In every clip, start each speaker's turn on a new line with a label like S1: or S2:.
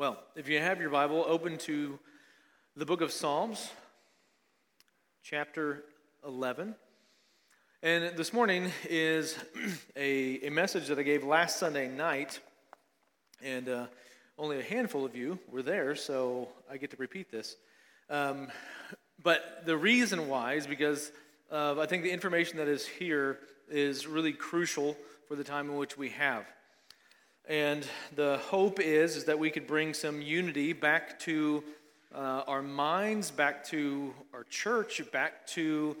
S1: Well, if you have your Bible, open to the book of Psalms, chapter 11. And this morning is a, a message that I gave last Sunday night, and uh, only a handful of you were there, so I get to repeat this. Um, but the reason why is because uh, I think the information that is here is really crucial for the time in which we have. And the hope is, is that we could bring some unity back to uh, our minds, back to our church, back to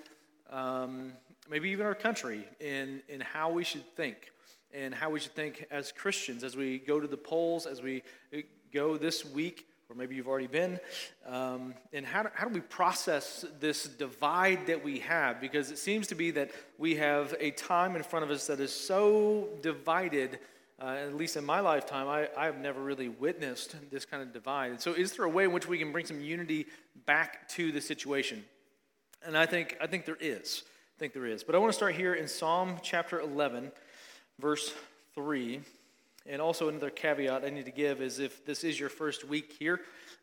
S1: um, maybe even our country in, in how we should think and how we should think as Christians as we go to the polls, as we go this week, or maybe you've already been, um, and how do, how do we process this divide that we have? Because it seems to be that we have a time in front of us that is so divided uh, at least in my lifetime, I, I have never really witnessed this kind of divide. And so, is there a way in which we can bring some unity back to the situation? And I think, I think there is. I think there is. But I want to start here in Psalm chapter 11, verse 3. And also, another caveat I need to give is if this is your first week here,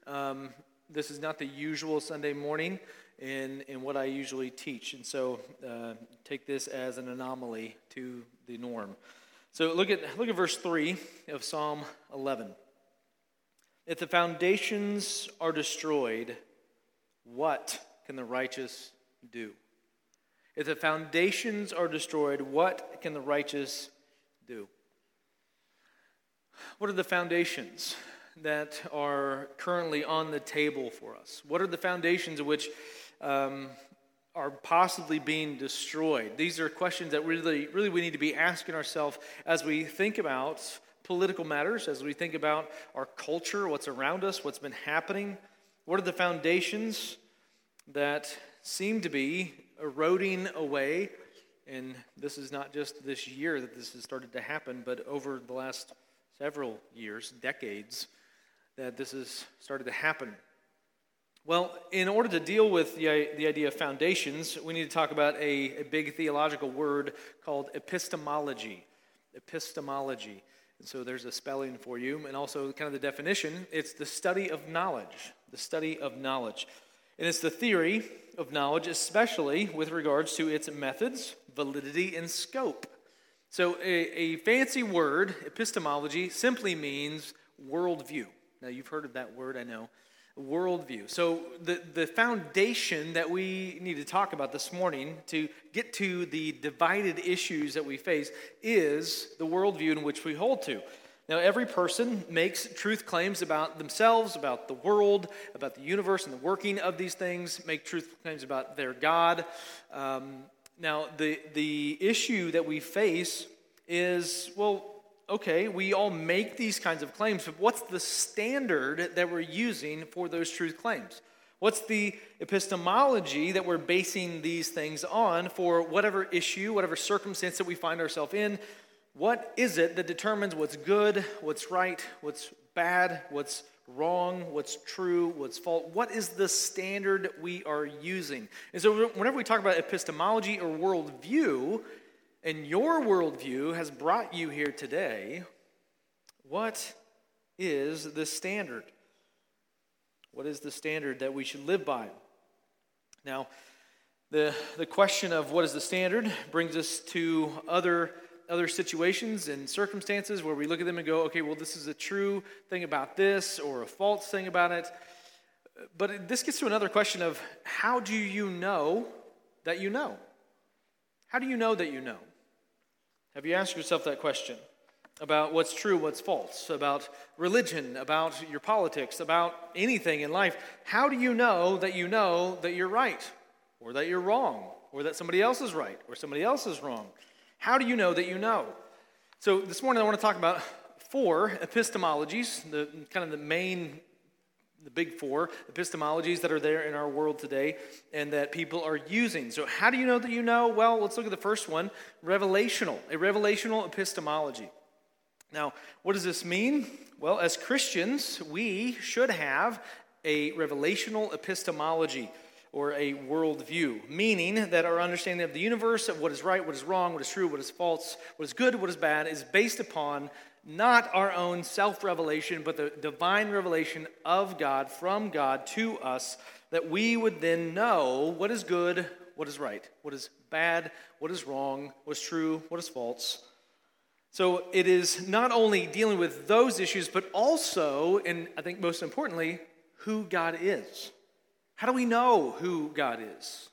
S1: um, this is not the usual Sunday morning in, in what I usually teach. And so, uh, take this as an anomaly to the norm. So look at, look at verse 3 of Psalm 11. If the foundations are destroyed, what can the righteous do? If the foundations are destroyed, what can the righteous do? What are the foundations that are currently on the table for us? What are the foundations of which um, are possibly being destroyed? These are questions that really, really we need to be asking ourselves as we think about political matters, as we think about our culture, what's around us, what's been happening. What are the foundations that seem to be eroding away? And this is not just this year that this has started to happen, but over the last several years, decades, that this has started to happen. Well, in order to deal with the, the idea of foundations, we need to talk about a, a big theological word called epistemology. Epistemology. And so there's a spelling for you, and also kind of the definition it's the study of knowledge. The study of knowledge. And it's the theory of knowledge, especially with regards to its methods, validity, and scope. So, a, a fancy word, epistemology, simply means worldview. Now, you've heard of that word, I know worldview. So, the, the foundation that we need to talk about this morning to get to the divided issues that we face is the worldview in which we hold to. Now, every person makes truth claims about themselves, about the world, about the universe, and the working of these things, make truth claims about their God. Um, now, the, the issue that we face is well, okay, we all make these kinds of claims, but what's the standard that we're using for those truth claims? What's the epistemology that we're basing these things on for whatever issue, whatever circumstance that we find ourselves in? What is it that determines what's good, what's right, what's bad, what's wrong, what's true, what's false? What is the standard we are using? And so, whenever we talk about epistemology or worldview, and your worldview has brought you here today, what is the standard? What is the standard that we should live by? Now, the, the question of what is the standard brings us to other, other situations and circumstances where we look at them and go, okay, well, this is a true thing about this or a false thing about it. But this gets to another question of how do you know that you know? How do you know that you know? Have you asked yourself that question about what's true, what's false, about religion, about your politics, about anything in life? How do you know that you know that you're right, or that you're wrong, or that somebody else is right, or somebody else is wrong? How do you know that you know? So this morning I want to talk about four epistemologies, the kind of the main the big four epistemologies that are there in our world today and that people are using. So, how do you know that you know? Well, let's look at the first one revelational, a revelational epistemology. Now, what does this mean? Well, as Christians, we should have a revelational epistemology or a worldview, meaning that our understanding of the universe, of what is right, what is wrong, what is true, what is false, what is good, what is bad, is based upon not our own self revelation, but the divine revelation of God from God to us, that we would then know what is good, what is right, what is bad, what is wrong, what is true, what is false. So it is not only dealing with those issues, but also, and I think most importantly, who God is. How do we know who God is?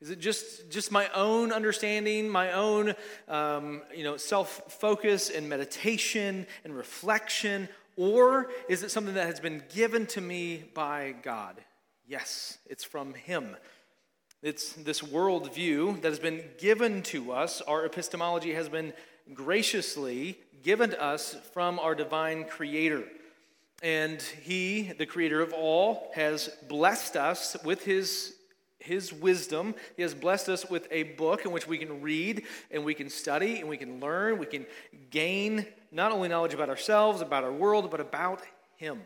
S1: Is it just, just my own understanding, my own um, you know, self focus and meditation and reflection? Or is it something that has been given to me by God? Yes, it's from Him. It's this worldview that has been given to us. Our epistemology has been graciously given to us from our divine Creator. And He, the Creator of all, has blessed us with His his wisdom. He has blessed us with a book in which we can read and we can study and we can learn. We can gain not only knowledge about ourselves, about our world, but about Him.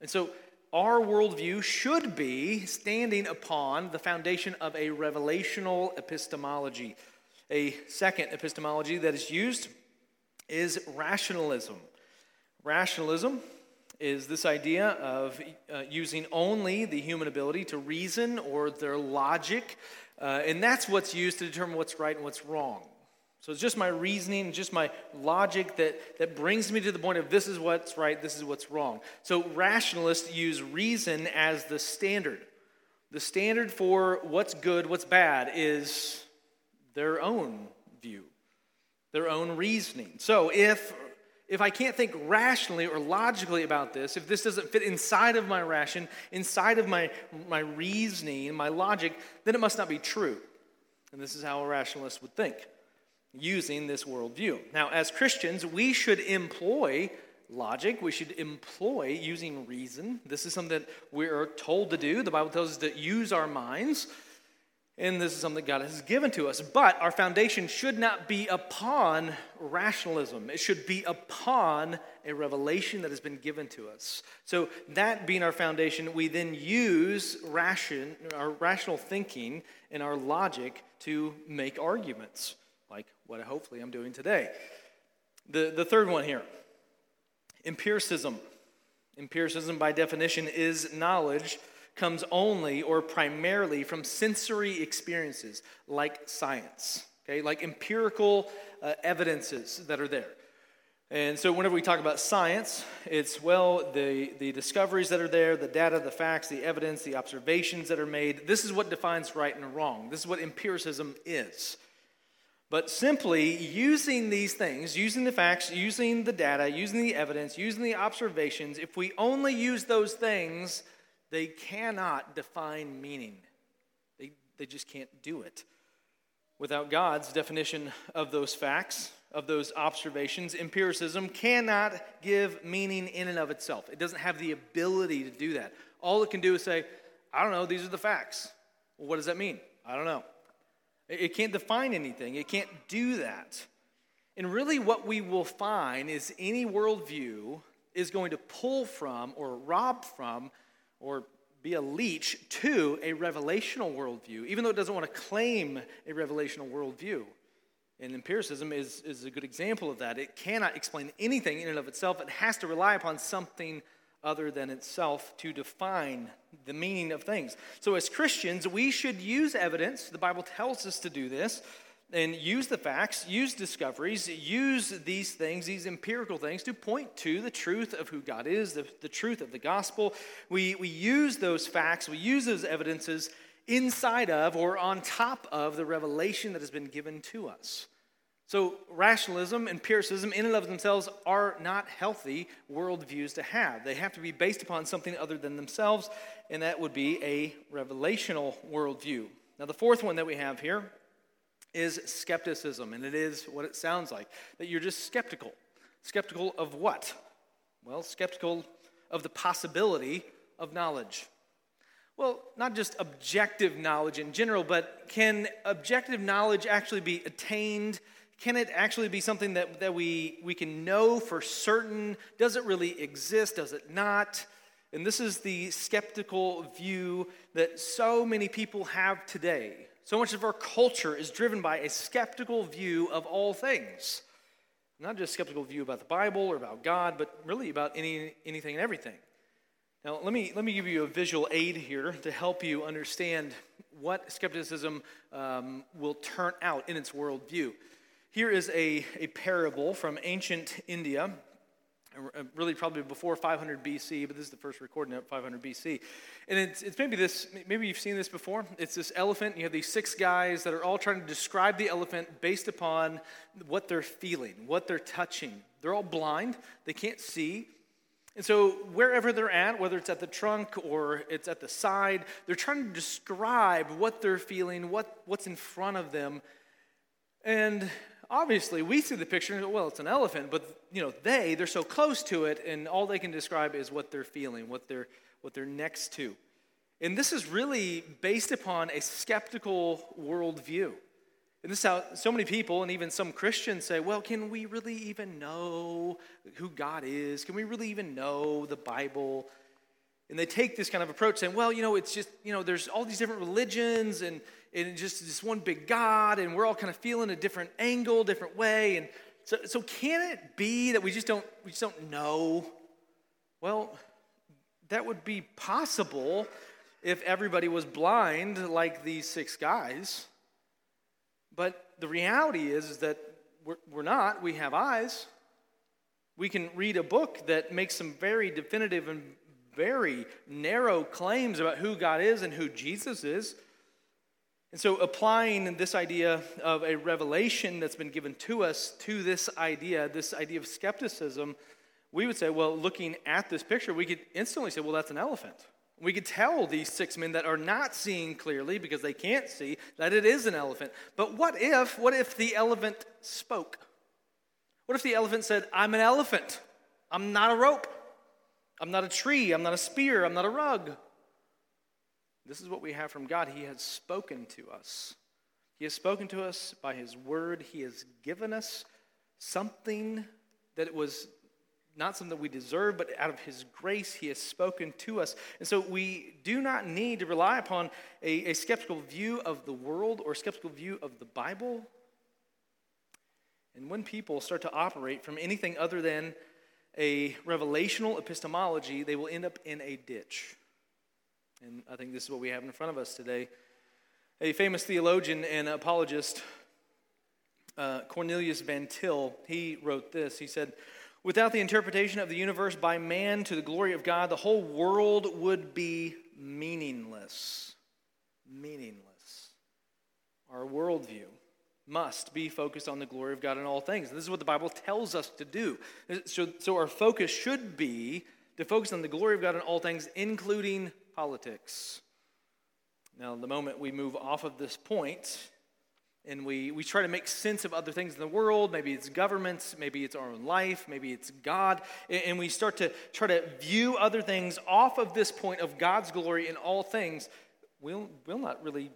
S1: And so our worldview should be standing upon the foundation of a revelational epistemology. A second epistemology that is used is rationalism. Rationalism is this idea of uh, using only the human ability to reason or their logic, uh, and that's what's used to determine what's right and what's wrong. So it's just my reasoning, just my logic that, that brings me to the point of this is what's right, this is what's wrong. So rationalists use reason as the standard. The standard for what's good, what's bad is their own view, their own reasoning. So if if I can't think rationally or logically about this, if this doesn't fit inside of my ration, inside of my, my reasoning, my logic, then it must not be true. And this is how a rationalist would think, using this worldview. Now, as Christians, we should employ logic, we should employ using reason. This is something that we are told to do. The Bible tells us to use our minds. And this is something God has given to us. But our foundation should not be upon rationalism, it should be upon a revelation that has been given to us. So, that being our foundation, we then use ration, our rational thinking and our logic to make arguments, like what hopefully I'm doing today. The, the third one here empiricism. Empiricism, by definition, is knowledge comes only or primarily from sensory experiences like science, okay, like empirical uh, evidences that are there. And so, whenever we talk about science, it's, well, the, the discoveries that are there, the data, the facts, the evidence, the observations that are made. This is what defines right and wrong. This is what empiricism is. But simply using these things, using the facts, using the data, using the evidence, using the observations, if we only use those things they cannot define meaning, they, they just can't do it. Without God's definition of those facts, of those observations, empiricism cannot give meaning in and of itself. It doesn't have the ability to do that. All it can do is say, I don't know, these are the facts. Well, what does that mean? I don't know. It can't define anything, it can't do that. And really, what we will find is any worldview is going to pull from or rob from or be a leech to a revelational worldview, even though it doesn't want to claim a revelational worldview. And empiricism is, is a good example of that. It cannot explain anything in and of itself, it has to rely upon something other than itself to define the meaning of things. So, as Christians, we should use evidence. The Bible tells us to do this and use the facts, use discoveries, use these things, these empirical things, to point to the truth of who God is, the, the truth of the gospel. We, we use those facts, we use those evidences inside of or on top of the revelation that has been given to us. So, rationalism, and empiricism, in and of themselves, are not healthy worldviews to have. They have to be based upon something other than themselves, and that would be a revelational worldview. Now, the fourth one that we have here is skepticism, and it is what it sounds like that you're just skeptical. Skeptical of what? Well, skeptical of the possibility of knowledge. Well, not just objective knowledge in general, but can objective knowledge actually be attained? Can it actually be something that, that we, we can know for certain? Does it really exist? Does it not? And this is the skeptical view that so many people have today. So much of our culture is driven by a skeptical view of all things. Not just a skeptical view about the Bible or about God, but really about any, anything and everything. Now, let me, let me give you a visual aid here to help you understand what skepticism um, will turn out in its worldview. Here is a, a parable from ancient India Uh, really probably before 500 BC, but this is the first recording at 500 BC. And it's, it's maybe this, maybe you've seen this before. It's this elephant, you have these six guys that are all trying to describe the elephant based upon what they're feeling, what they're touching. They're all blind, they can't see. And so, wherever they're at, whether it's at the trunk or it's at the side, they're trying to describe what they're feeling, what, what's in front of them. And obviously we see the picture and go, well, it's an elephant, but you know, they, they're so close to it, and all they can describe is what they're feeling, what they're what they're next to. And this is really based upon a skeptical worldview. And this is how so many people, and even some Christians, say, well, can we really even know who God is? Can we really even know the Bible? And they take this kind of approach saying, well, you know, it's just, you know, there's all these different religions and, and just this one big God, and we're all kind of feeling a different angle, different way. And so, so can it be that we just don't we just don't know? Well, that would be possible if everybody was blind like these six guys. But the reality is, is that we're, we're not. We have eyes. We can read a book that makes some very definitive and very narrow claims about who God is and who Jesus is. And so, applying this idea of a revelation that's been given to us to this idea, this idea of skepticism, we would say, well, looking at this picture, we could instantly say, well, that's an elephant. We could tell these six men that are not seeing clearly because they can't see that it is an elephant. But what if, what if the elephant spoke? What if the elephant said, I'm an elephant. I'm not a rope. I'm not a tree. I'm not a spear. I'm not a rug. This is what we have from God. He has spoken to us. He has spoken to us by His word. He has given us something that was not something that we deserve, but out of His grace, He has spoken to us. And so we do not need to rely upon a, a skeptical view of the world or skeptical view of the Bible. And when people start to operate from anything other than a revelational epistemology, they will end up in a ditch. And I think this is what we have in front of us today. A famous theologian and apologist, uh, Cornelius Van Til, he wrote this. He said, Without the interpretation of the universe by man to the glory of God, the whole world would be meaningless. Meaningless. Our worldview must be focused on the glory of God in all things. This is what the Bible tells us to do. So, so our focus should be to focus on the glory of God in all things, including politics. Now, the moment we move off of this point and we, we try to make sense of other things in the world, maybe it's governments, maybe it's our own life, maybe it's God, and we start to try to view other things off of this point of God's glory in all things, we'll, we'll not really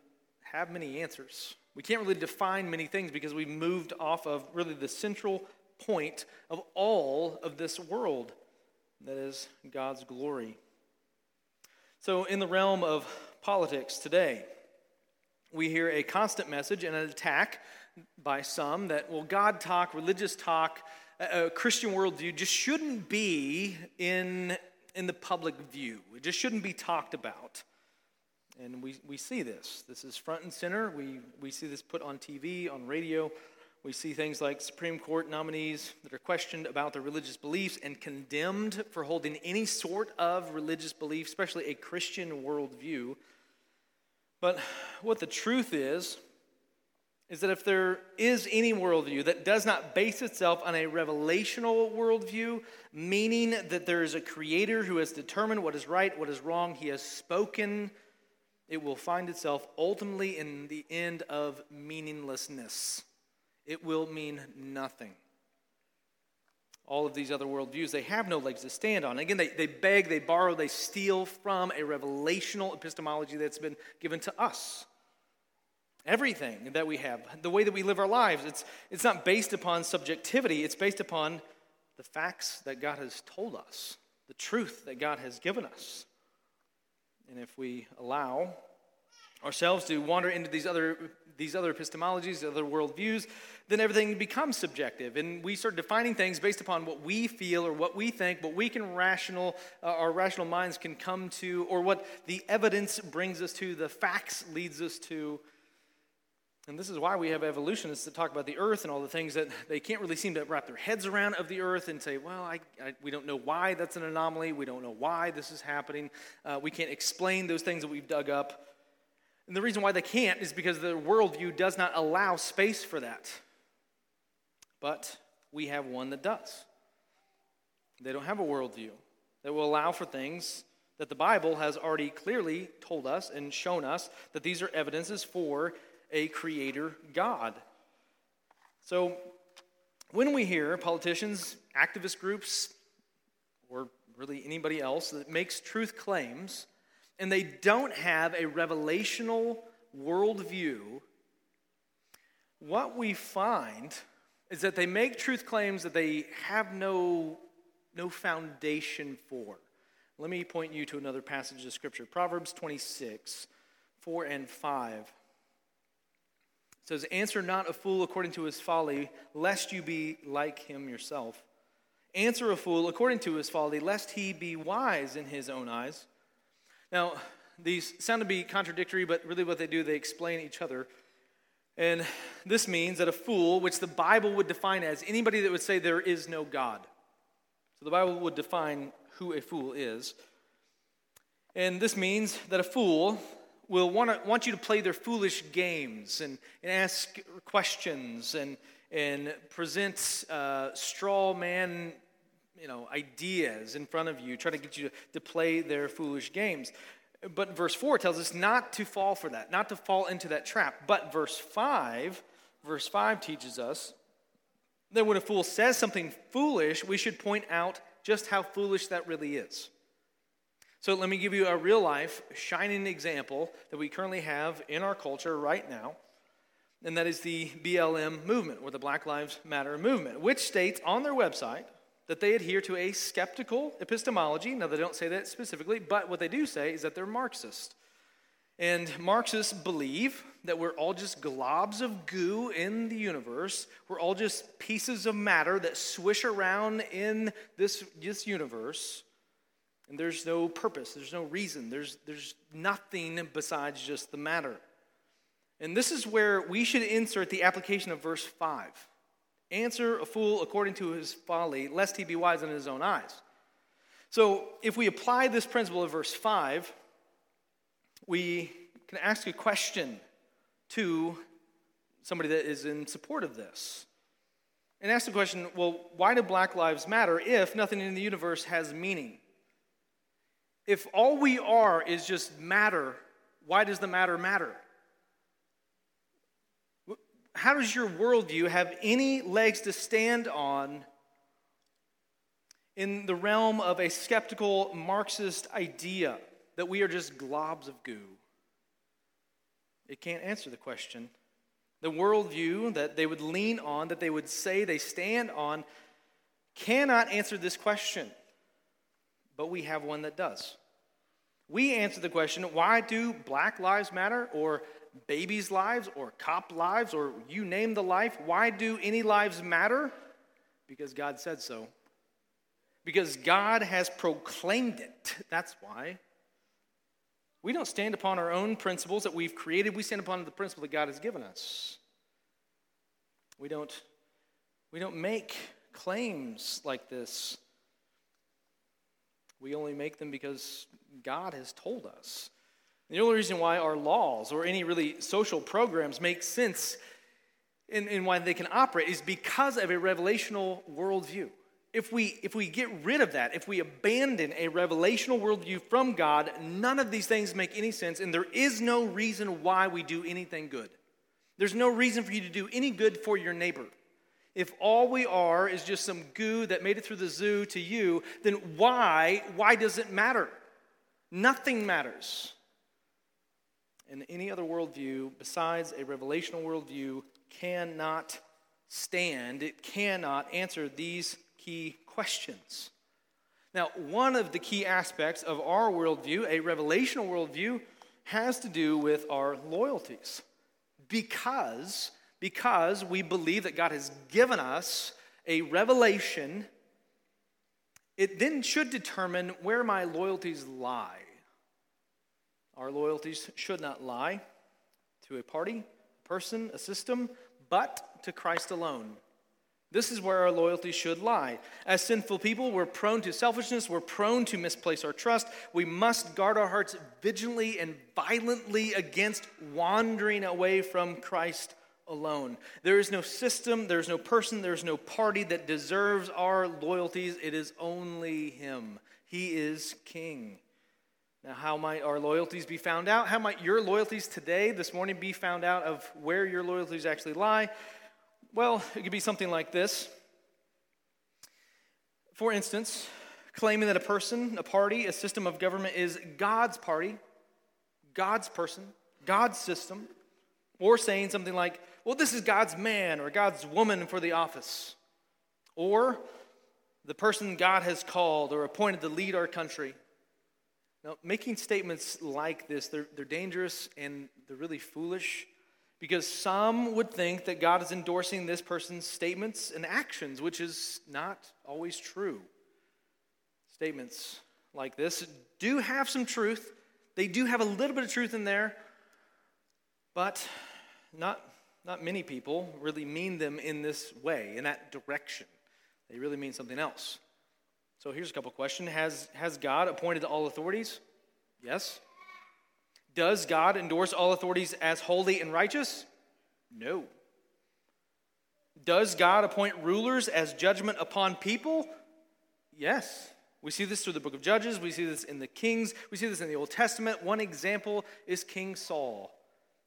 S1: have many answers. We can't really define many things because we've moved off of really the central point of all of this world that is God's glory. So, in the realm of politics today, we hear a constant message and an attack by some that, well, God talk, religious talk, a Christian worldview just shouldn't be in, in the public view. It just shouldn't be talked about. And we, we see this. This is front and center. We, we see this put on TV, on radio. We see things like Supreme Court nominees that are questioned about their religious beliefs and condemned for holding any sort of religious belief, especially a Christian worldview. But what the truth is, is that if there is any worldview that does not base itself on a revelational worldview, meaning that there is a creator who has determined what is right, what is wrong, he has spoken, it will find itself ultimately in the end of meaninglessness it will mean nothing. All of these other worldviews, they have no legs to stand on. Again, they, they beg, they borrow, they steal from a revelational epistemology that's been given to us. Everything that we have, the way that we live our lives, it's, it's not based upon subjectivity, it's based upon the facts that God has told us, the truth that God has given us. And if we allow ourselves to wander into these other these other epistemologies, other worldviews, then everything becomes subjective. And we start defining things based upon what we feel or what we think, what we can rational, uh, our rational minds can come to, or what the evidence brings us to, the facts leads us to. And this is why we have evolutionists that talk about the earth and all the things that they can't really seem to wrap their heads around of the earth and say, well, I, I, we don't know why that's an anomaly. We don't know why this is happening. Uh, we can't explain those things that we've dug up. And the reason why they can't is because the worldview does not allow space for that. But we have one that does. They don't have a worldview that will allow for things that the Bible has already clearly told us and shown us that these are evidences for a creator God. So when we hear politicians, activist groups, or really anybody else that makes truth claims, and they don't have a revelational worldview, what we find is that they make truth claims that they have no, no foundation for. Let me point you to another passage of Scripture Proverbs 26, 4 and 5. It says, Answer not a fool according to his folly, lest you be like him yourself. Answer a fool according to his folly, lest he be wise in his own eyes. Now, these sound to be contradictory, but really what they do, they explain each other. And this means that a fool, which the Bible would define as anybody that would say there is no God. So the Bible would define who a fool is. And this means that a fool will want, to, want you to play their foolish games and, and ask questions and, and present uh, straw man you know, ideas in front of you, trying to get you to, play their foolish games. But verse 4 tells us not to fall for that, not to fall into that trap. But verse 5, verse 5 teaches us that when a fool says something foolish, we should point out just how foolish that really is. So let me give you a real life, shining example that we currently have in our culture right now, and that is the BLM movement, or the Black Lives Matter movement, which states on their website that they adhere to a skeptical epistemology. Now, they don't say that specifically, but what they do say is that they're Marxist. And Marxists believe that we're all just globs of goo in the universe. We're all just pieces of matter that swish around in this, this universe. And there's no purpose, there's no reason, there's, there's nothing besides just the matter. And this is where we should insert the application of verse 5. Answer a fool according to his folly, lest he be wise in his own eyes. So, if we apply this principle of verse 5, we can ask a question to somebody that is in support of this. And ask the question well, why do Black Lives matter if nothing in the universe has meaning? If all we are is just matter, why does the matter matter? How does your worldview have any legs to stand on in the realm of a skeptical Marxist idea that we are just globs of goo? It can't answer the question. The worldview that they would lean on, that they would say they stand on, cannot answer this question. But we have one that does. We answer the question why do black lives matter or babies' lives or cop lives or you name the life. Why do any lives matter? Because God said so. Because God has proclaimed it. That's why. We don't stand upon our own principles that we've created, we stand upon the principle that God has given us. We don't, we don't make claims like this. We only make them because God has told us. The only reason why our laws or any really social programs make sense and, why they can operate is because of a revelational worldview. If we, if we get rid of that, if we abandon a revelational worldview from God, none of these things make any sense, and there is no reason why we do anything good. There's no reason for you to do any good for your neighbor. If all we are is just some goo that made it through the zoo to you, then why, why does it matter? Nothing matters and any other worldview besides a revelational worldview cannot stand, it cannot answer these key questions. Now, one of the key aspects of our worldview, a revelational worldview, has to do with our loyalties. Because, because we believe that God has given us a revelation, it then should determine where my loyalties lie. Our loyalties should not lie to a party, a person, a system, but to Christ alone. This is where our loyalty should lie. As sinful people, we're prone to selfishness, we're prone to misplace our trust. We must guard our hearts vigilantly and violently against wandering away from Christ alone. There is no system, there's no person, there's no party that deserves our loyalties. It is only Him. He is King. Now, how might our loyalties be found out? How might your loyalties today, this morning, be found out of where your loyalties actually lie? Well, it could be something like this. For instance, claiming that a person, a party, a system of government is God's party, God's person, God's system, or saying something like, well, this is God's man or God's woman for the office, or the person God has called or appointed to lead our country. Now, making statements like this, they're, they're dangerous and they're really foolish because some would think that God is endorsing this person's statements and actions, which is not always true. Statements like this do have some truth, they do have a little bit of truth in there, but not, not many people really mean them in this way, in that direction. They really mean something else. So here's a couple questions Has, has God appointed all authorities? Yes. Does God endorse all authorities as holy and righteous? No. Does God appoint rulers as judgment upon people? Yes. We see this through the book of Judges. We see this in the Kings. We see this in the Old Testament. One example is King Saul.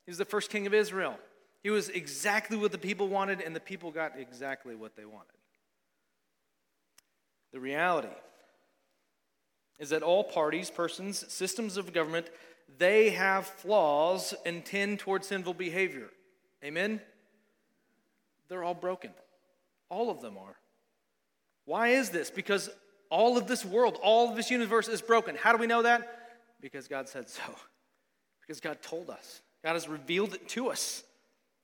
S1: He was the first king of Israel. He was exactly what the people wanted, and the people got exactly what they wanted. The reality is that all parties, persons, systems of government they have flaws and tend towards sinful behavior. Amen? They're all broken. All of them are. Why is this? Because all of this world, all of this universe is broken. How do we know that? Because God said so. Because God told us. God has revealed it to us.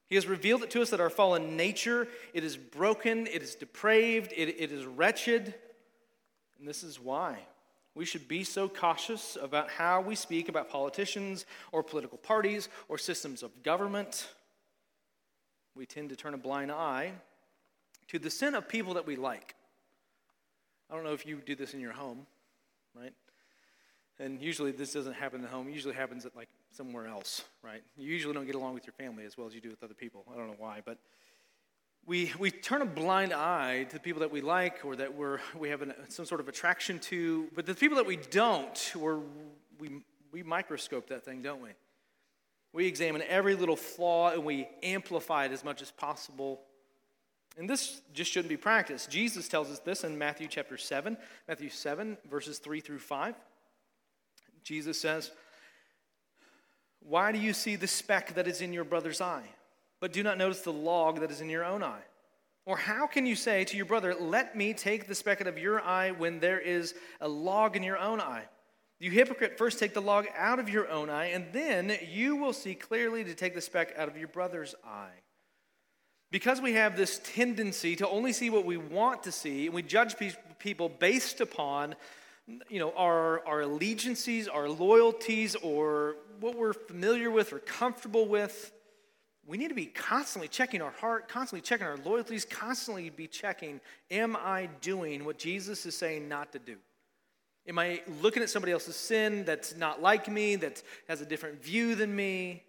S1: He has revealed it to us that our fallen nature, it is broken, it is depraved, it, it is wretched. And this is why we should be so cautious about how we speak about politicians or political parties or systems of government. We tend to turn a blind eye to the sin of people that we like. I don't know if you do this in your home, right? And usually this doesn't happen at home. It usually happens at like somewhere else, right? You usually don't get along with your family as well as you do with other people. I don't know why, but we, we turn a blind eye to the people that we like or that we're, we have an, some sort of attraction to, but the people that we don't, we're, we, we microscope that thing, don't we? We examine every little flaw and we amplify it as much as possible. And this just shouldn't be practiced. Jesus tells us this in Matthew chapter 7, Matthew 7, verses 3 through 5. Jesus says, Why do you see the speck that is in your brother's eye? But do not notice the log that is in your own eye? Or how can you say to your brother, Let me take the speck out of your eye when there is a log in your own eye? You hypocrite, first take the log out of your own eye, and then you will see clearly to take the speck out of your brother's eye. Because we have this tendency to only see what we want to see, and we judge people based upon you know, our, our allegiances, our loyalties, or what we're familiar with or comfortable with, we need to be constantly checking our heart, constantly checking our loyalties, constantly be checking, am I doing what Jesus is saying not to do? Am I looking at somebody else's sin that's not like me, that has a different view than me?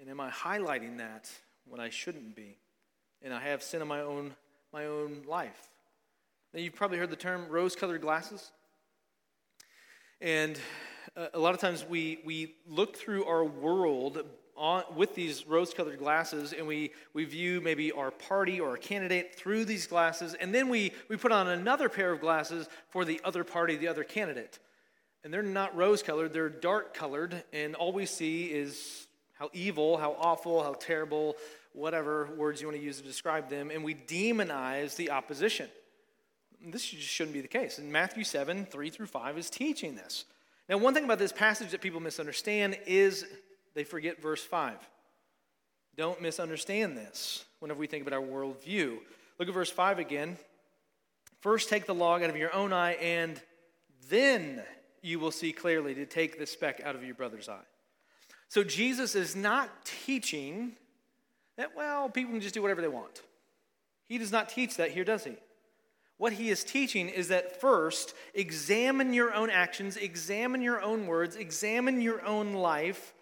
S1: And am I highlighting that when I shouldn't be? And I have sin in my own, my own life. Now, you've probably heard the term rose colored glasses. And uh, a lot of times we, we look through our world on, with these rose colored glasses and we, we view maybe our party or our candidate through these glasses, and then we, we put on another pair of glasses for the other party, the other candidate. And they're not rose colored, they're dark colored, and all we see is how evil, how awful, how terrible, whatever words you want to use to describe them, and we demonize the opposition. This just shouldn't be the case. And Matthew 7, 3 through 5 is teaching this. Now, one thing about this passage that people misunderstand is they forget verse 5. Don't misunderstand this whenever we think about our worldview. Look at verse 5 again. First, take the log out of your own eye, and then you will see clearly to take the speck out of your brother's eye. So, Jesus is not teaching that, well, people can just do whatever they want. He does not teach that here, does he? What he is teaching is that first, examine your own actions, examine your own words, examine your own life.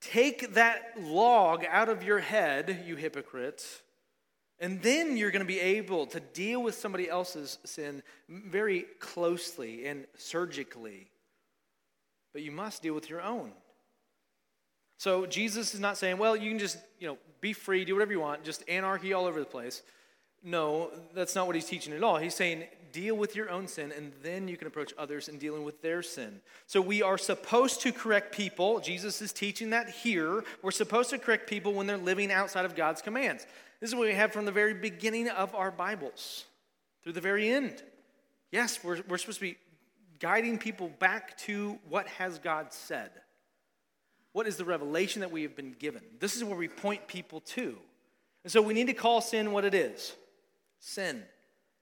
S1: Take that log out of your head, you hypocrite, and then you're going to be able to deal with somebody else's sin very closely and surgically. But you must deal with your own. So Jesus is not saying, well, you can just, you know, be free, do whatever you want, just anarchy all over the place. No, that's not what he's teaching at all. He's saying, deal with your own sin, and then you can approach others in dealing with their sin. So we are supposed to correct people. Jesus is teaching that here. We're supposed to correct people when they're living outside of God's commands. This is what we have from the very beginning of our Bibles through the very end. Yes, we're, we're supposed to be guiding people back to what has God said. What is the revelation that we have been given? This is where we point people to. And so we need to call sin what it is sin.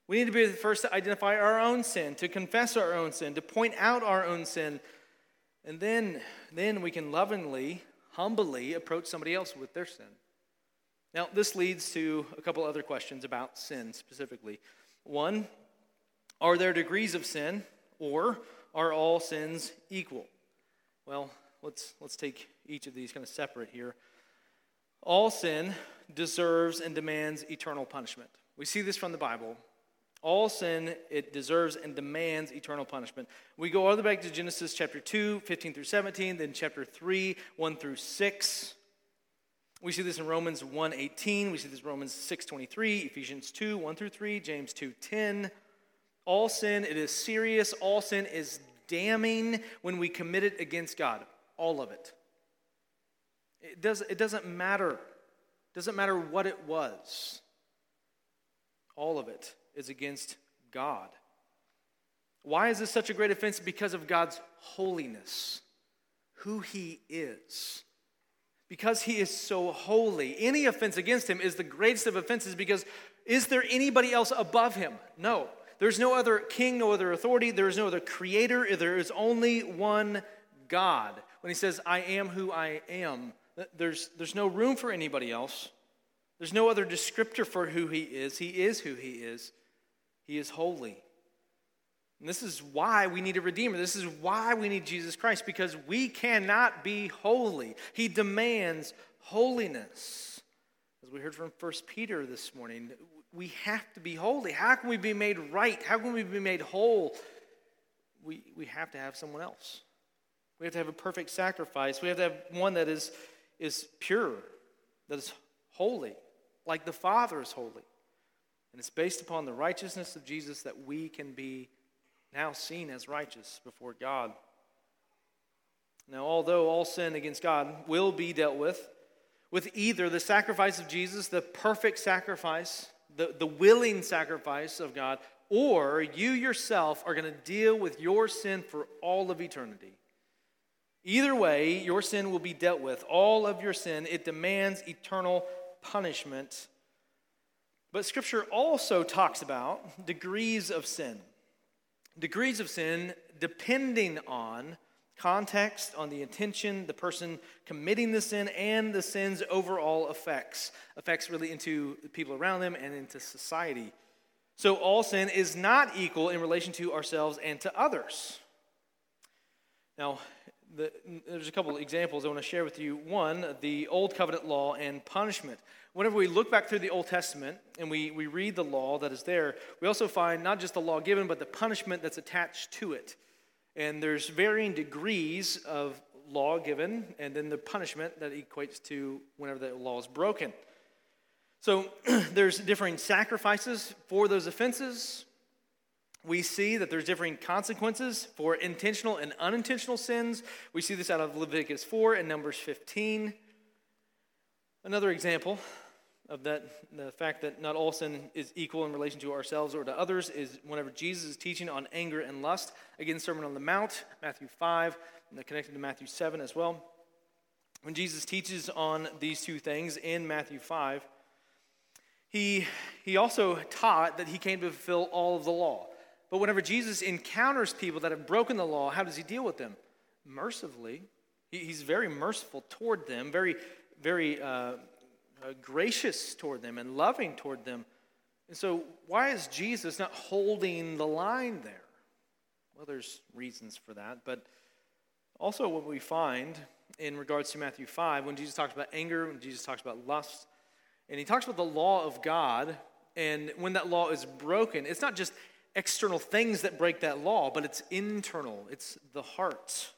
S1: We need to be the first to identify our own sin, to confess our own sin, to point out our own sin. And then, then we can lovingly, humbly approach somebody else with their sin. Now, this leads to a couple other questions about sin specifically. One, are there degrees of sin, or are all sins equal? Well, let's, let's take each of these kind of separate here. All sin deserves and demands eternal punishment. We see this from the Bible. All sin, it deserves and demands eternal punishment. We go all the way back to Genesis chapter 2, 15 through 17, then chapter 3, 1 through 6. We see this in Romans 1, 18. We see this in Romans 6, 23, Ephesians 2, 1 through 3, James 2, 10. All sin, it is serious. All sin is damning when we commit it against God. All of it. It, does, it doesn't matter. It doesn't matter what it was. All of it is against God. Why is this such a great offense? Because of God's holiness, who He is. Because He is so holy. Any offense against Him is the greatest of offenses because is there anybody else above Him? No. There's no other king, no other authority, there is no other creator, there is only one God. When He says, I am who I am, there's, there's no room for anybody else. There's no other descriptor for who he is. He is who he is. He is holy. And this is why we need a Redeemer. This is why we need Jesus Christ, because we cannot be holy. He demands holiness. As we heard from 1 Peter this morning, we have to be holy. How can we be made right? How can we be made whole? We, we have to have someone else. We have to have a perfect sacrifice. We have to have one that is is pure, that is holy, like the Father is holy. And it's based upon the righteousness of Jesus that we can be now seen as righteous before God. Now, although all sin against God will be dealt with, with either the sacrifice of Jesus, the perfect sacrifice, the, the willing sacrifice of God, or you yourself are going to deal with your sin for all of eternity. Either way, your sin will be dealt with. All of your sin, it demands eternal punishment. But Scripture also talks about degrees of sin. Degrees of sin depending on context, on the intention, the person committing the sin, and the sin's overall effects. Effects really into the people around them and into society. So all sin is not equal in relation to ourselves and to others. Now, the, there's a couple of examples I want to share with you. One, the Old Covenant law and punishment. Whenever we look back through the Old Testament and we, we read the law that is there, we also find not just the law given, but the punishment that's attached to it. And there's varying degrees of law given, and then the punishment that equates to whenever the law is broken. So there's differing sacrifices for those offenses we see that there's differing consequences for intentional and unintentional sins. We see this out of Leviticus 4 and Numbers 15. Another example of that, the fact that not all sin is equal in relation to ourselves or to others is whenever Jesus is teaching on anger and lust. Again, Sermon on the Mount, Matthew 5, connected to Matthew 7 as well. When Jesus teaches on these two things in Matthew 5, he, he also taught that he came to fulfill all of the law. But whenever Jesus encounters people that have broken the law, how does he deal with them? Mercifully. He's very merciful toward them, very, very uh, uh, gracious toward them and loving toward them. And so, why is Jesus not holding the line there? Well, there's reasons for that, but also what we find in regards to Matthew 5, when Jesus talks about anger, when Jesus talks about lust, and he talks about the law of God, and when that law is broken, it's not just external things that break that law, but it's internal, it's the heart.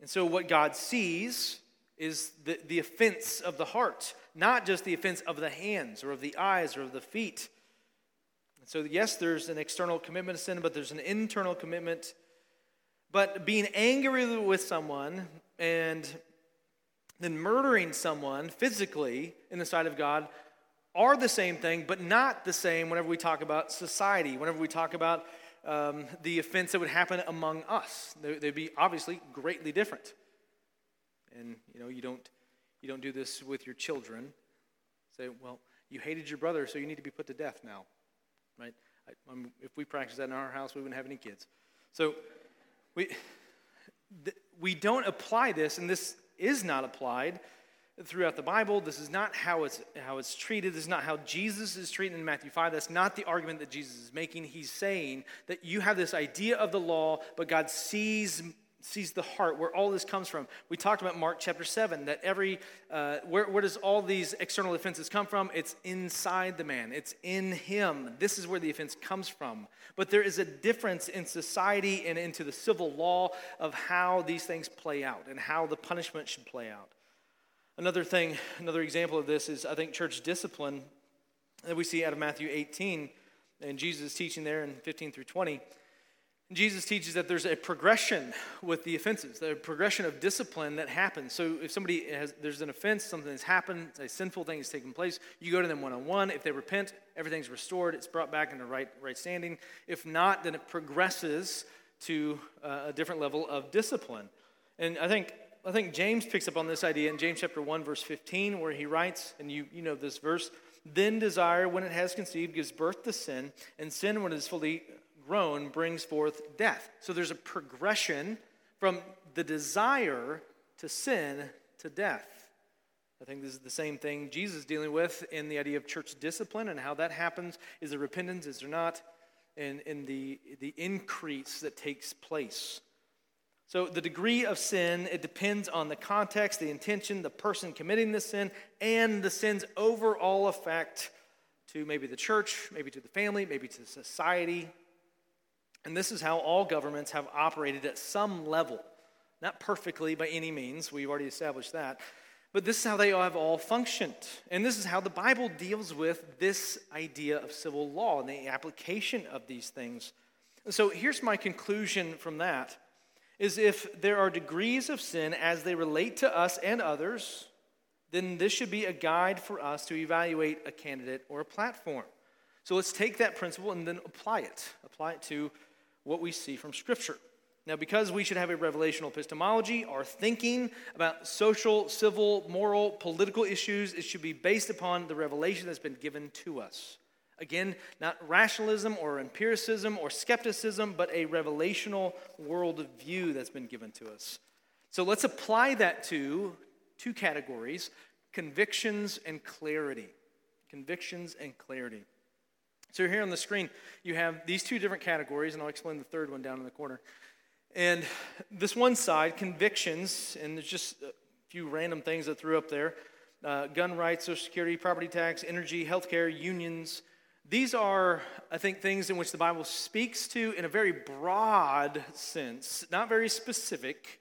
S1: And so, what God sees is the, the offense of the heart, not just the offense of the hands or of the eyes or of the feet. And so, yes, there's an external commitment to sin, but there's an internal commitment. But being angry with someone and then murdering someone physically in the sight of God are the same thing, but not the same whenever we talk about society, whenever we talk about um, the offense that would happen among us. They'd be obviously greatly different. And you know, you don't you don't do this with your children. Say, well, you hated your brother, so you need to be put to death now, right? I, if we practiced that in our house, we wouldn't have any kids. So we th- we don't apply this, and this is not applied throughout the Bible. This is not how it's, how it's treated. This is not how Jesus is treated in Matthew 5. That's not the argument that Jesus is making. He's saying that you have this idea of the law, but God sees sees the heart where all this comes from we talked about mark chapter 7 that every uh, where, where does all these external offenses come from it's inside the man it's in him this is where the offense comes from but there is a difference in society and into the civil law of how these things play out and how the punishment should play out Another thing, another example of this is I think church discipline that we see out of Matthew 18 and Jesus' teaching there in 15 through 20. Jesus teaches that there's a progression with the offenses, the progression of discipline that happens. So if somebody has, there's an offense, something has happened, a sinful thing has taken place, you go to them one on one. If they repent, everything's restored, it's brought back into right, right standing. If not, then it progresses to uh, a different level of discipline. And I think I think James picks up on this idea in James chapter 1, verse 15, where he writes, and you, you know this verse, then desire, when it has conceived, gives birth to sin, and sin, when it is fully grown, brings forth death. So there's a progression from the desire to sin to death. I think this is the same thing Jesus is dealing with in the idea of church discipline and how that happens. Is there repentance? Is there not? And in the, the increase that takes place. So the degree of sin, it depends on the context, the intention, the person committing the sin, and the sin's overall effect to maybe the church, maybe to the family, maybe to society. And this is how all governments have operated at some level. Not perfectly by any means, we've already established that. But this is how they have all functioned. And this is how the Bible deals with this idea of civil law and the application of these things. And so here's my conclusion from that is if there are degrees of sin as they relate to us and others, then this should be a guide for us to evaluate a candidate or a platform. So let's take that principle and then apply it. Apply it to what we see from Scripture. Now, because we should have a revelational epistemology, our thinking about social, civil, moral, political issues, it should be based upon the revelation that's been given to us. Again, not rationalism or empiricism or skepticism, but a revelational worldview that's been given to us. So let's apply that to two categories convictions and clarity. Convictions and clarity. So here on the screen, you have these two different categories, and I'll explain the third one down in the corner. And this one side, convictions, and there's just a few random things that threw up there uh, gun rights, Social Security, property tax, energy, healthcare, unions, these are, I think, things in which the Bible speaks to in a very broad sense, not very specific,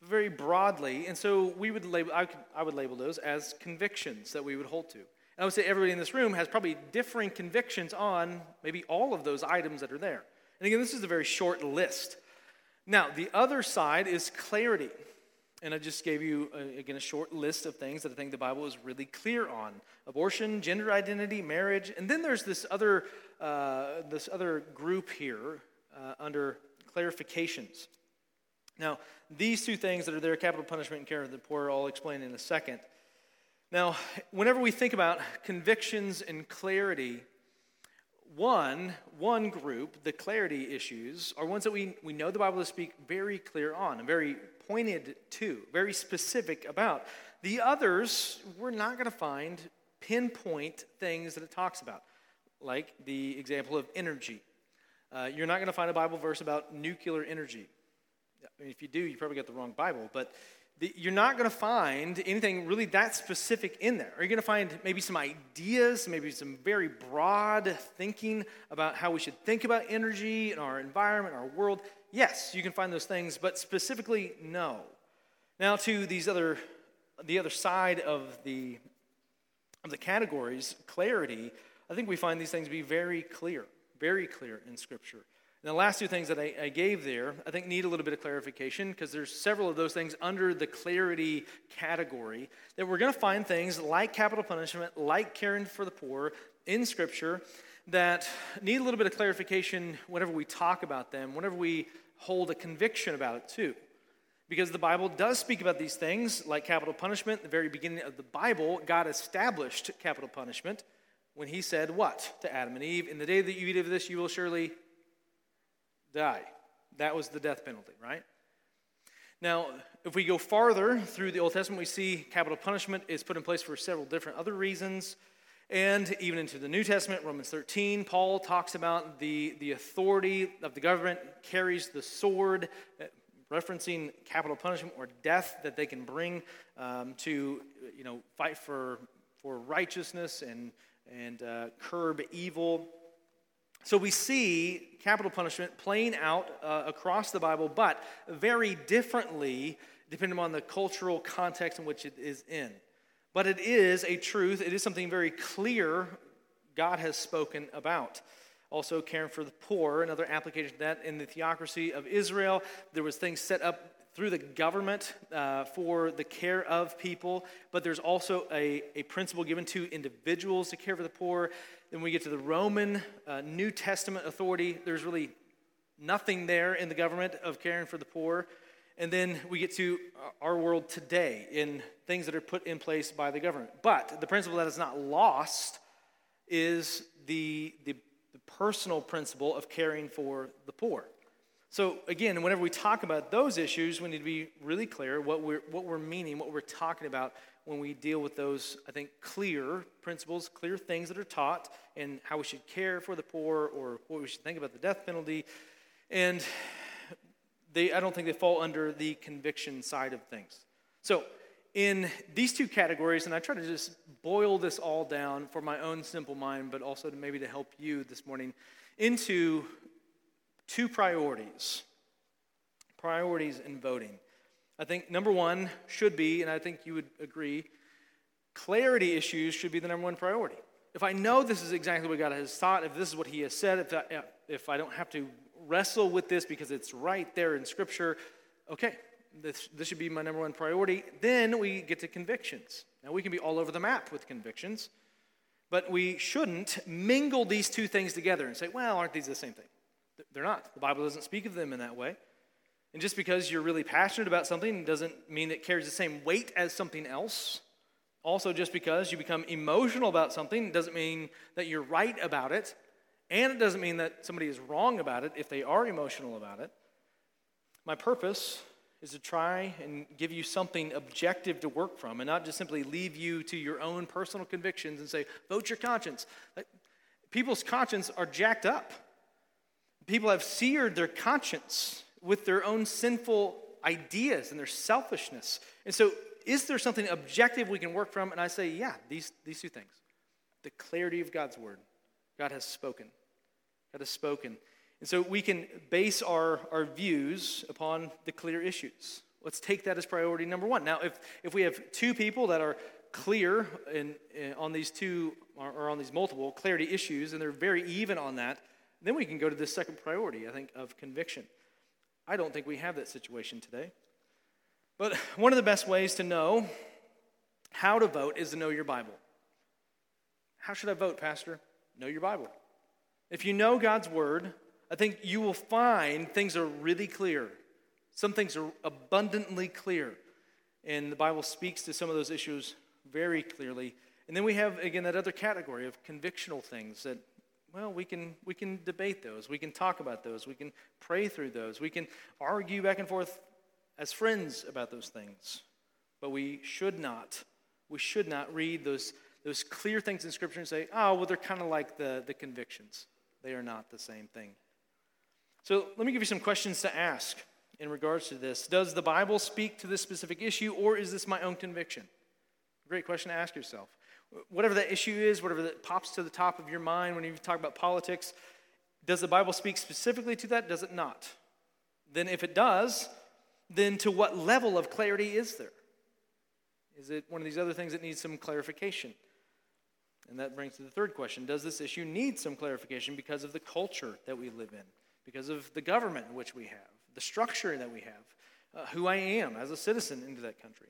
S1: very broadly. And so we would label, I, could, I would label those as convictions that we would hold to. And I would say everybody in this room has probably differing convictions on maybe all of those items that are there. And again, this is a very short list. Now, the other side is clarity. And I just gave you, uh, again, a short list of things that I think the Bible is really clear on abortion, gender identity, marriage. And then there's this other, uh, this other group here uh, under clarifications. Now, these two things that are there capital punishment and care of the poor I'll explain in a second. Now, whenever we think about convictions and clarity, one, one group, the clarity issues, are ones that we, we know the Bible to speak very clear on and very pointed to, very specific about. The others, we're not going to find pinpoint things that it talks about, like the example of energy. Uh, you're not going to find a Bible verse about nuclear energy. I mean, if you do, you probably got the wrong Bible, but the, you're not going to find anything really that specific in there. Are you going to find maybe some ideas, maybe some very broad thinking about how we should think about energy and our environment, our world? Yes, you can find those things, but specifically, no. Now to these other, the other side of the of the categories, clarity. I think we find these things to be very clear, very clear in Scripture. And the last two things that I, I gave there, I think need a little bit of clarification because there's several of those things under the clarity category that we're going to find things like capital punishment, like caring for the poor in Scripture that need a little bit of clarification whenever we talk about them, whenever we hold a conviction about it too. Because the Bible does speak about these things, like capital punishment. The very beginning of the Bible, God established capital punishment when He said, What? To Adam and Eve, In the day that you eat of this, you will surely die. That was the death penalty, right? Now, if we go farther through the Old Testament, we see capital punishment is put in place for several different other reasons. And even into the New Testament, Romans 13, Paul talks about the, the authority of the government carries the sword, uh, referencing capital punishment or death that they can bring um, to, you know, fight for, for righteousness and, and uh, curb evil. So we see capital punishment playing out uh, across the Bible, but very differently depending on the cultural context in which it is in. But it is a truth, it is something very clear God has spoken about. Also, caring for the poor, another application that in the theocracy of Israel. There was things set up through the government uh, for the care of people, but there's also a, a principle given to individuals to care for the poor. Then we get to the Roman uh, New Testament authority. There's really nothing there in the government of caring for the poor. And then we get to our world today in things that are put in place by the government. But the principle that is not lost is the, the, the personal principle of caring for the poor. So, again, whenever we talk about those issues, we need to be really clear what we're, what we're meaning, what we're talking about when we deal with those, I think, clear principles, clear things that are taught, and how we should care for the poor or what we should think about the death penalty. And they, I don't think they fall under the conviction side of things. So, in these two categories, and I try to just boil this all down for my own simple mind, but also to maybe to help you this morning, into two priorities. Priorities in voting. I think number one should be, and I think you would agree, clarity issues should be the number one priority. If I know this is exactly what God has taught, if this is what He has said, if I, if I don't have to wrestle with this because it's right there in Scripture, okay, this, this should be my number one priority. Then we get to convictions. Now, we can be all over the map with convictions, but we shouldn't mingle these two things together and say, well, aren't these the same thing? They're not. The Bible doesn't speak of them in that way. And just because you're really passionate about something doesn't mean it carries the same weight as something else. Also, just because you become emotional about something doesn't mean that you're right about it. And it doesn't mean that somebody is wrong about it if they are emotional about it. My purpose is to try and give you something objective to work from and not just simply leave you to your own personal convictions and say, vote your conscience. People's conscience are jacked up. People have seared their conscience with their own sinful ideas and their selfishness. And so, is there something objective we can work from? And I say, yeah, these, these two things the clarity of God's word. God has spoken. God has spoken. And so we can base our, our views upon the clear issues. Let's take that as priority number one. Now, if, if we have two people that are clear in, in on these two or on these multiple clarity issues, and they're very even on that, then we can go to the second priority, I think, of conviction. I don't think we have that situation today. But one of the best ways to know how to vote is to know your Bible. How should I vote, Pastor? Know your Bible. If you know God's Word, I think you will find things are really clear. Some things are abundantly clear. And the Bible speaks to some of those issues very clearly. And then we have, again, that other category of convictional things that, well, we can, we can debate those. We can talk about those. We can pray through those. We can argue back and forth as friends about those things. But we should not, we should not read those, those clear things in Scripture and say, oh, well, they're kind of like the, the convictions. They are not the same thing. So let me give you some questions to ask in regards to this. Does the Bible speak to this specific issue, or is this my own conviction? Great question to ask yourself. Whatever that issue is, whatever that pops to the top of your mind when you talk about politics, does the Bible speak specifically to that? Does it not? Then, if it does, then to what level of clarity is there? Is it one of these other things that needs some clarification? And that brings to the third question Does this issue need some clarification because of the culture that we live in, because of the government in which we have, the structure that we have, uh, who I am as a citizen into that country?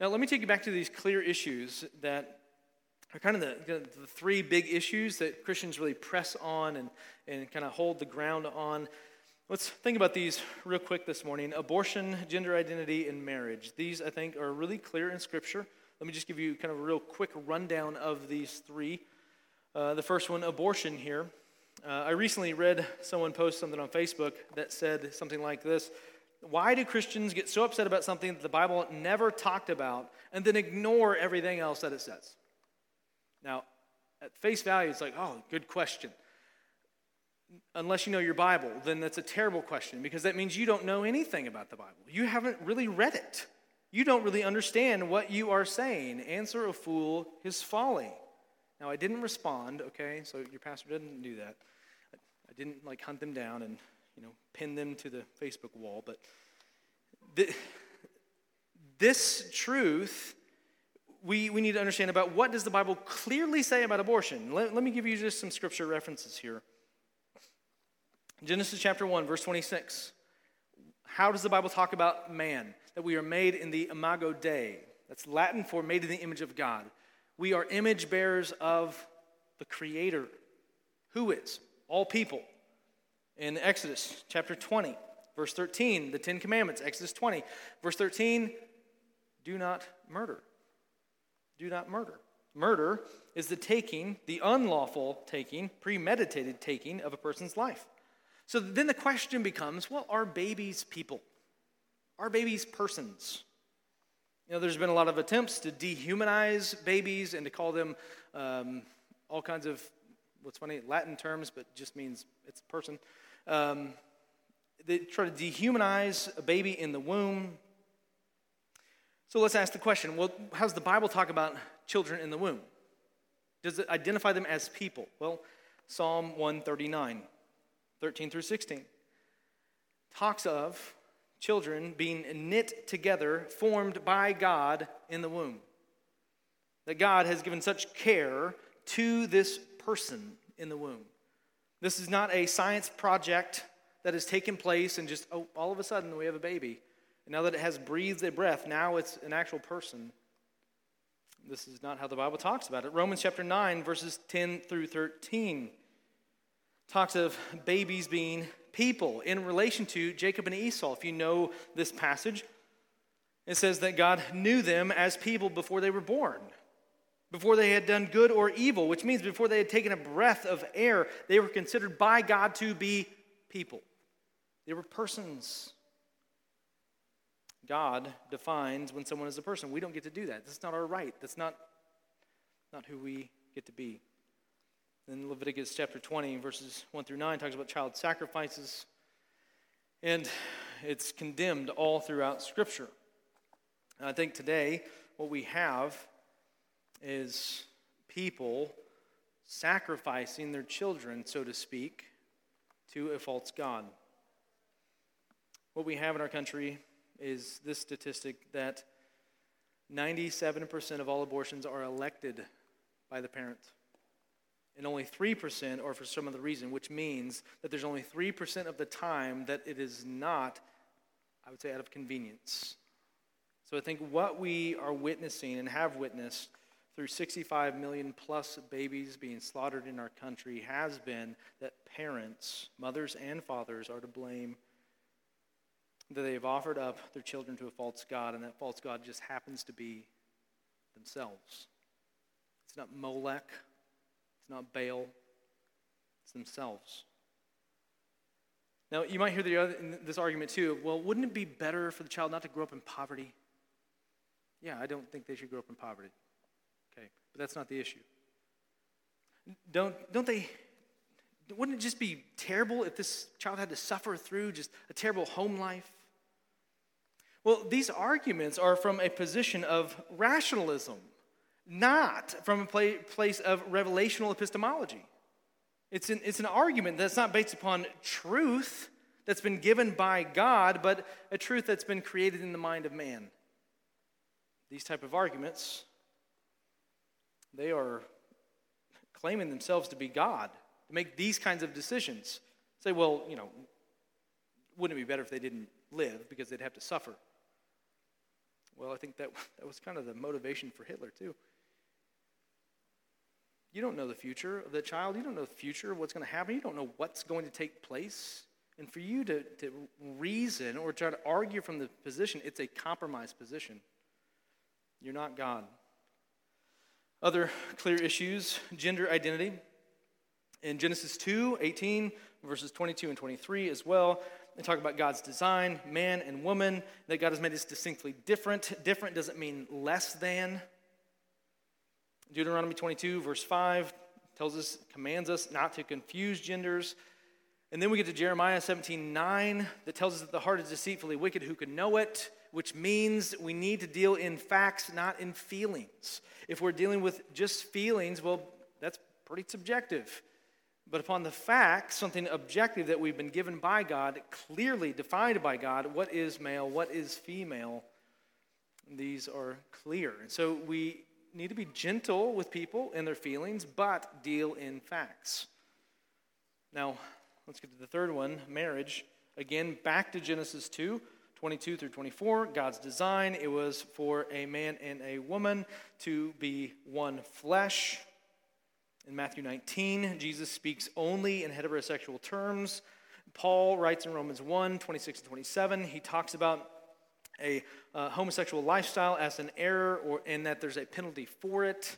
S1: Now, let me take you back to these clear issues that are kind of the, the three big issues that Christians really press on and, and kind of hold the ground on. Let's think about these real quick this morning abortion, gender identity, and marriage. These, I think, are really clear in Scripture. Let me just give you kind of a real quick rundown of these three. Uh, the first one, abortion, here. Uh, I recently read someone post something on Facebook that said something like this Why do Christians get so upset about something that the Bible never talked about and then ignore everything else that it says? Now, at face value, it's like, oh, good question unless you know your Bible, then that's a terrible question because that means you don't know anything about the Bible. You haven't really read it. You don't really understand what you are saying. Answer a fool his folly. Now, I didn't respond, okay? So your pastor didn't do that. I didn't like hunt them down and, you know, pin them to the Facebook wall, but this truth we, we need to understand about what does the Bible clearly say about abortion. Let, let me give you just some scripture references here. Genesis chapter 1, verse 26. How does the Bible talk about man? That we are made in the imago Dei. That's Latin for made in the image of God. We are image bearers of the Creator. Who is? All people. In Exodus chapter 20, verse 13, the Ten Commandments, Exodus 20, verse 13, do not murder. Do not murder. Murder is the taking, the unlawful taking, premeditated taking of a person's life. So then the question becomes well, are babies people? Are babies persons? You know, there's been a lot of attempts to dehumanize babies and to call them um, all kinds of, what's funny, Latin terms, but just means it's a person. Um, they try to dehumanize a baby in the womb. So let's ask the question well, how does the Bible talk about children in the womb? Does it identify them as people? Well, Psalm 139. 13 through 16, talks of children being knit together, formed by God in the womb. That God has given such care to this person in the womb. This is not a science project that has taken place and just, oh, all of a sudden we have a baby. And now that it has breathed a breath, now it's an actual person. This is not how the Bible talks about it. Romans chapter 9, verses 10 through 13 talks of babies being people in relation to Jacob and Esau. If you know this passage, it says that God knew them as people before they were born, before they had done good or evil, which means before they had taken a breath of air, they were considered by God to be people. They were persons. God defines when someone is a person. We don't get to do that. That's not our right. That's not, not who we get to be. Then Leviticus chapter 20, verses 1 through 9, talks about child sacrifices. And it's condemned all throughout Scripture. And I think today what we have is people sacrificing their children, so to speak, to a false God. What we have in our country is this statistic that 97% of all abortions are elected by the parent and only 3% or for some other reason, which means that there's only 3% of the time that it is not, I would say, out of convenience. So I think what we are witnessing and have witnessed through 65 million plus babies being slaughtered in our country has been that parents, mothers and fathers, are to blame that they have offered up their children to a false God, and that false God just happens to be themselves. It's not Molech, not Baal, it's themselves. Now, you might hear the other, this argument too well, wouldn't it be better for the child not to grow up in poverty? Yeah, I don't think they should grow up in poverty. Okay, but that's not the issue. Don't, don't they, wouldn't it just be terrible if this child had to suffer through just a terrible home life? Well, these arguments are from a position of rationalism, not from a place of revelational epistemology. It's an, it's an argument that's not based upon truth that's been given by God, but a truth that's been created in the mind of man. These type of arguments, they are claiming themselves to be God, to make these kinds of decisions. Say, well, you know, wouldn't it be better if they didn't live because they'd have to suffer? Well, I think that, that was kind of the motivation for Hitler, too. You don't know the future of the child. You don't know the future of what's going to happen. You don't know what's going to take place. And for you to, to reason or try to argue from the position, it's a compromised position. You're not God. Other clear issues gender identity. In Genesis 2 18, verses 22 and 23 as well, they talk about God's design, man and woman, that God has made us distinctly different. Different doesn't mean less than. Deuteronomy 22, verse 5, tells us, commands us not to confuse genders. And then we get to Jeremiah 17, 9, that tells us that the heart is deceitfully wicked, who can know it? Which means we need to deal in facts, not in feelings. If we're dealing with just feelings, well, that's pretty subjective but upon the fact, something objective that we've been given by God, clearly defined by God, what is male, what is female, these are clear. And so we need to be gentle with people and their feelings, but deal in facts. Now, let's get to the third one marriage. Again, back to Genesis 2. 22 through 24, God's design, it was for a man and a woman to be one flesh. In Matthew 19, Jesus speaks only in heterosexual terms. Paul writes in Romans 1 26 and 27, he talks about a uh, homosexual lifestyle as an error or in that there's a penalty for it.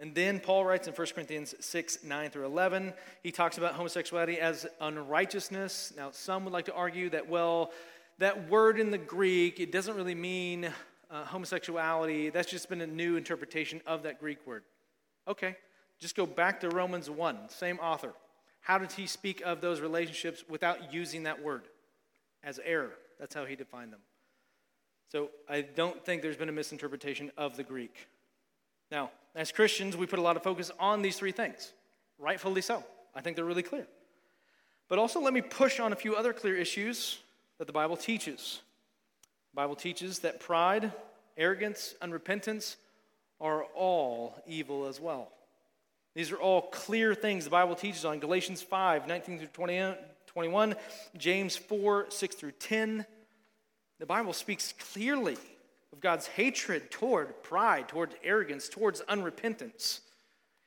S1: And then Paul writes in 1 Corinthians 6 9 through 11, he talks about homosexuality as unrighteousness. Now, some would like to argue that, well, that word in the Greek, it doesn't really mean uh, homosexuality. That's just been a new interpretation of that Greek word. Okay, just go back to Romans 1, same author. How did he speak of those relationships without using that word? As error. That's how he defined them. So I don't think there's been a misinterpretation of the Greek. Now, as Christians, we put a lot of focus on these three things, rightfully so. I think they're really clear. But also, let me push on a few other clear issues that the Bible teaches. The Bible teaches that pride, arrogance, unrepentance are all evil as well. These are all clear things the Bible teaches on Galatians 5 19 through 20, 21, James 4 6 through 10. The Bible speaks clearly of God's hatred toward pride, toward arrogance, towards unrepentance.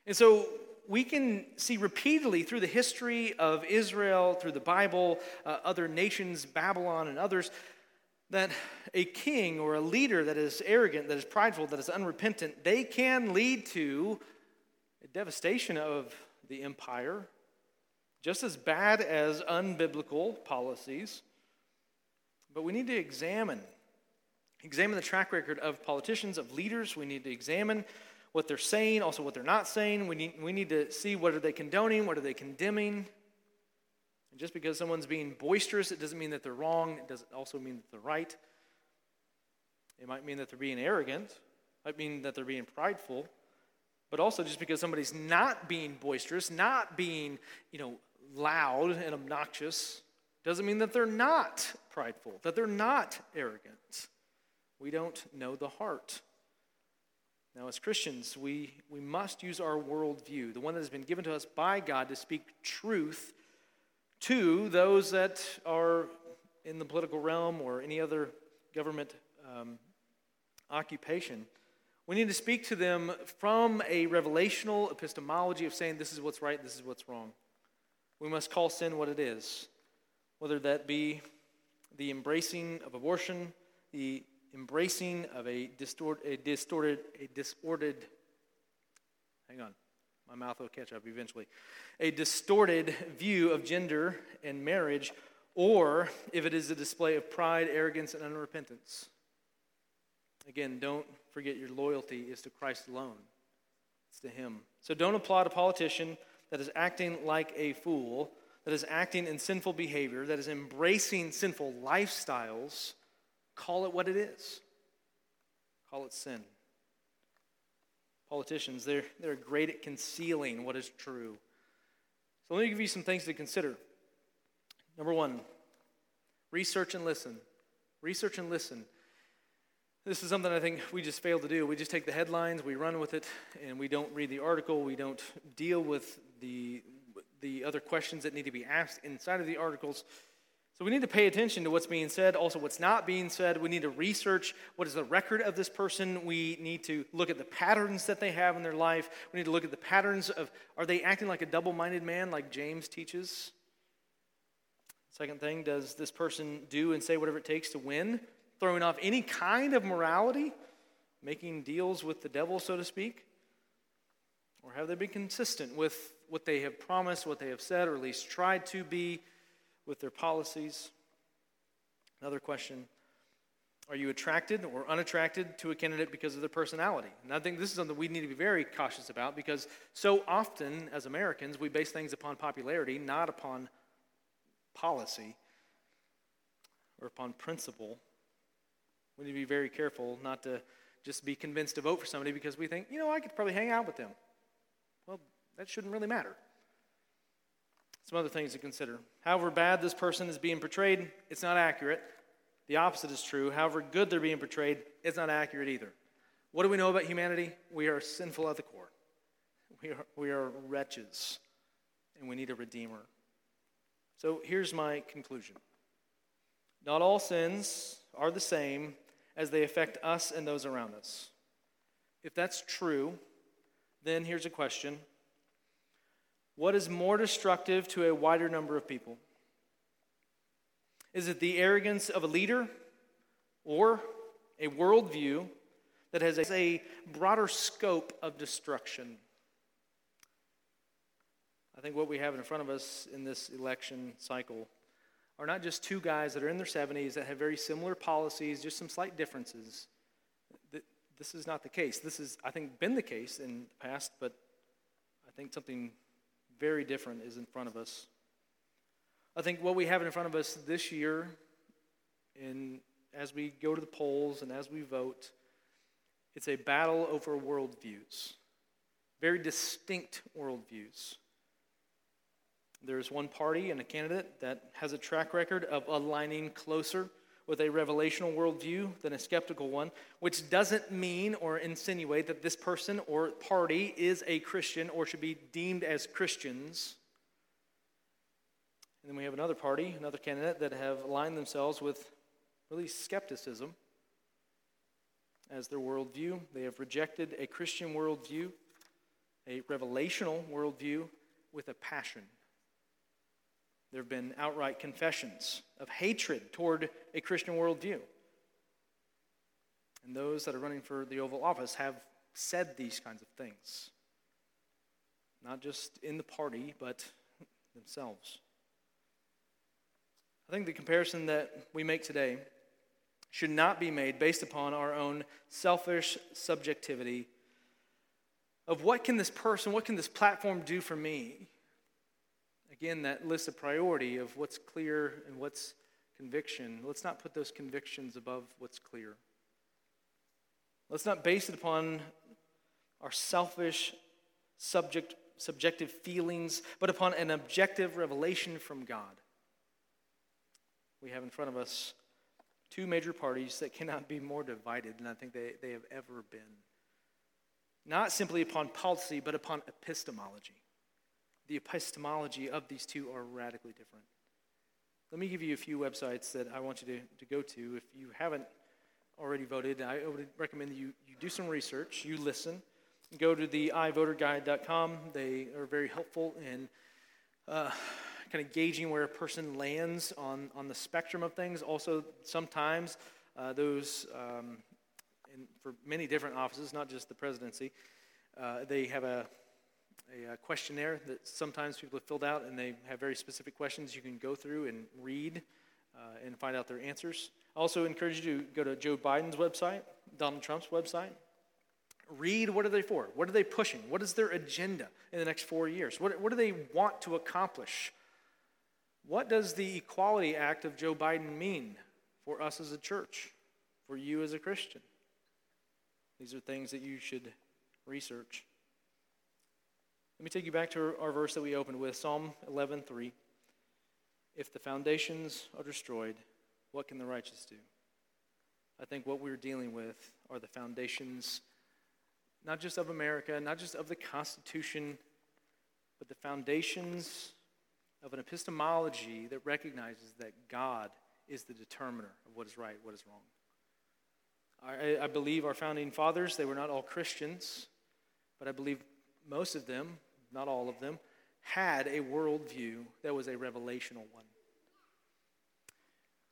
S1: And so we can see repeatedly through the history of Israel, through the Bible, uh, other nations, Babylon, and others, that a king or a leader that is arrogant, that is prideful, that is unrepentant, they can lead to a devastation of the empire, just as bad as unbiblical policies. But we need to examine examine the track record of politicians, of leaders. We need to examine what they're saying, also what they're not saying. We need, we need to see what are they condoning, what are they condemning. And just because someone's being boisterous, it doesn't mean that they're wrong. It doesn't also mean that they're right. It might mean that they're being arrogant. It might mean that they're being prideful. But also, just because somebody's not being boisterous, not being, you know, loud and obnoxious, doesn't mean that they're not prideful, that they're not arrogant. We don't know the heart. Now, as Christians, we, we must use our worldview, the one that has been given to us by God, to speak truth to those that are in the political realm or any other government um, occupation. We need to speak to them from a revelational epistemology of saying this is what's right, this is what's wrong. We must call sin what it is, whether that be the embracing of abortion, the embracing of a, distort, a distorted, a disordered, hang on, my mouth will catch up eventually, a distorted view of gender and marriage, or if it is a display of pride, arrogance, and unrepentance. Again, don't forget your loyalty is to Christ alone, it's to Him. So don't applaud a politician that is acting like a fool, that is acting in sinful behavior, that is embracing sinful lifestyles. Call it what it is. Call it sin. Politicians, they're, they're great at concealing what is true. So let me give you some things to consider. Number one, research and listen. Research and listen. This is something I think we just fail to do. We just take the headlines, we run with it, and we don't read the article. We don't deal with the, the other questions that need to be asked inside of the articles. So we need to pay attention to what's being said, also what's not being said. We need to research what is the record of this person. We need to look at the patterns that they have in their life. We need to look at the patterns of are they acting like a double minded man, like James teaches? Second thing, does this person do and say whatever it takes to win? throwing off any kind of morality, making deals with the devil, so to speak? Or have they been consistent with what they have promised, what they have said, or at least tried to be with their policies? Another question Are you attracted or unattracted to a candidate because of their personality? And I think this is something we need to be very cautious about because so often as Americans, we base things upon popularity, not upon policy or upon principle. We need to be very careful not to just be convinced to vote for somebody because we think, you know, I could probably hang out with them. That shouldn't really matter. Some other things to consider. However bad this person is being portrayed, it's not accurate. The opposite is true. However good they're being portrayed, it's not accurate either. What do we know about humanity? We are sinful at the core. We are, we are wretches, and we need a redeemer. So here's my conclusion Not all sins are the same, as they affect us and those around us. If that's true, then here's a question What is more destructive to a wider number of people? Is it the arrogance of a leader or a worldview that has a broader scope of destruction? I think what we have in front of us in this election cycle are not just two guys that are in their 70s that have very similar policies, just some slight differences. This is not the case. This has, I think, been the case in the past, but I think something very different is in front of us. I think what we have in front of us this year, in, as we go to the polls and as we vote, it's a battle over worldviews, very distinct worldviews. There's one party and a candidate that has a track record of aligning closer with a revelational worldview than a skeptical one, which doesn't mean or insinuate that this person or party is a Christian or should be deemed as Christians. And then we have another party, another candidate that have aligned themselves with really skepticism as their worldview. They have rejected a Christian worldview, a revelational worldview, with a passion. There have been outright confessions of hatred toward a Christian worldview. And those that are running for the Oval Office have said these kinds of things, not just in the party, but themselves. I think the comparison that we make today should not be made based upon our own selfish subjectivity of what can this person, what can this platform do for me? Again, that lists a priority of what's clear and what's conviction, let's not put those convictions above what's clear. Let's not base it upon our selfish, subject, subjective feelings, but upon an objective revelation from God. We have in front of us two major parties that cannot be more divided than I think they, they have ever been. Not simply upon policy, but upon epistemology the epistemology of these two are radically different. Let me give you a few websites that I want you to, to go to if you haven't already voted, I would recommend that you, you do some research, you listen. Go to the ivoterguide.com. They are very helpful in uh, kind of gauging where a person lands on, on the spectrum of things. Also, sometimes uh, those, um, for many different offices, not just the presidency, uh, they have a, a, questionnaire that sometimes people have filled out, and they have very specific questions you can go through and read uh, and find out their answers. I also encourage you to go to Joe Biden's website, Donald Trump's website. Read what are they for? What are they pushing? What is their agenda in the next four years? What, what do they want to accomplish? What does the Equality Act of Joe Biden mean for us as a church, for you as a Christian? These are things that you should research. Let me take you back to our verse that we opened with, Psalm 11:3. If the foundations are destroyed, what can the righteous do? I think what we're dealing with are the foundations, not just of America, not just of the Constitution, but the foundations of an epistemology that recognizes that God is the determiner of what is right, what is wrong. I, I, believe our founding fathers, they were not all Christians, but I believe most of them, not all of them, had a worldview that was a revelational one.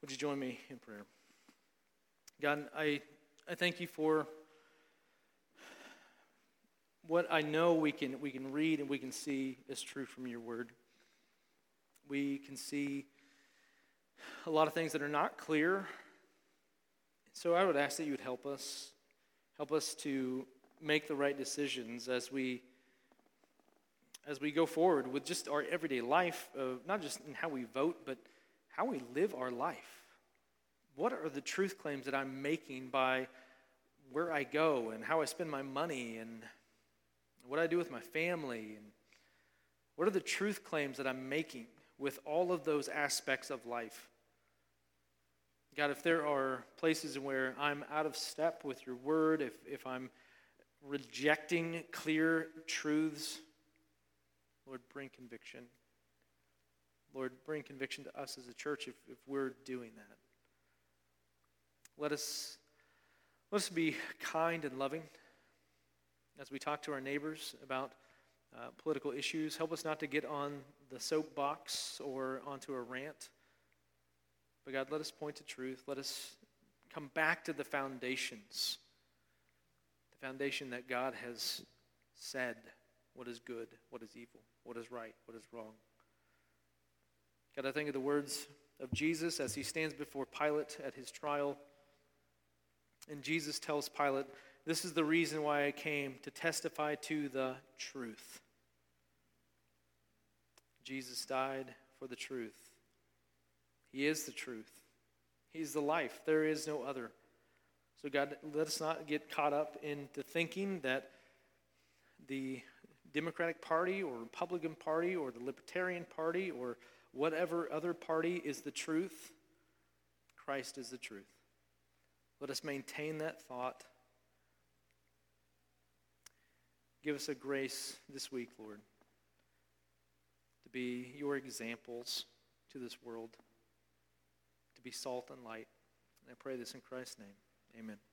S1: Would you join me in prayer? God, I, I thank you for what I know we can, we can read and we can see is true from your word. We can see a lot of things that are not clear. So I would ask that you would help us. Help us to make the right decisions as we as we go forward with just our everyday life, uh, not just in how we vote, but how we live our life. What are the truth claims that I'm making by where I go and how I spend my money and what I do with my family? And what are the truth claims that I'm making with all of those aspects of life? God, if there are places where I'm out of step with your word, if, if I'm rejecting clear truths, Lord, bring conviction. Lord, bring conviction to us as a church if, if we're doing that. Let us, let us be kind and loving as we talk to our neighbors about uh, political issues. Help us not to get on the soapbox or onto a rant. But God, let us point to truth. Let us come back to the foundations. The foundation that God has said what is good, what is evil, what is right, what is wrong. God, I think of the words of Jesus as he stands before Pilate at his trial. And Jesus tells Pilate, This is the reason why I came to testify to the truth. Jesus died for the truth. He is the truth. He's the life. There is no other. So, God, let us not get caught up into thinking that the Democratic Party or Republican Party or the Libertarian Party or whatever other party is the truth. Christ is the truth. Let us maintain that thought. Give us a grace this week, Lord, to be your examples to this world, to be salt and light. And I pray this in Christ's name. Amen.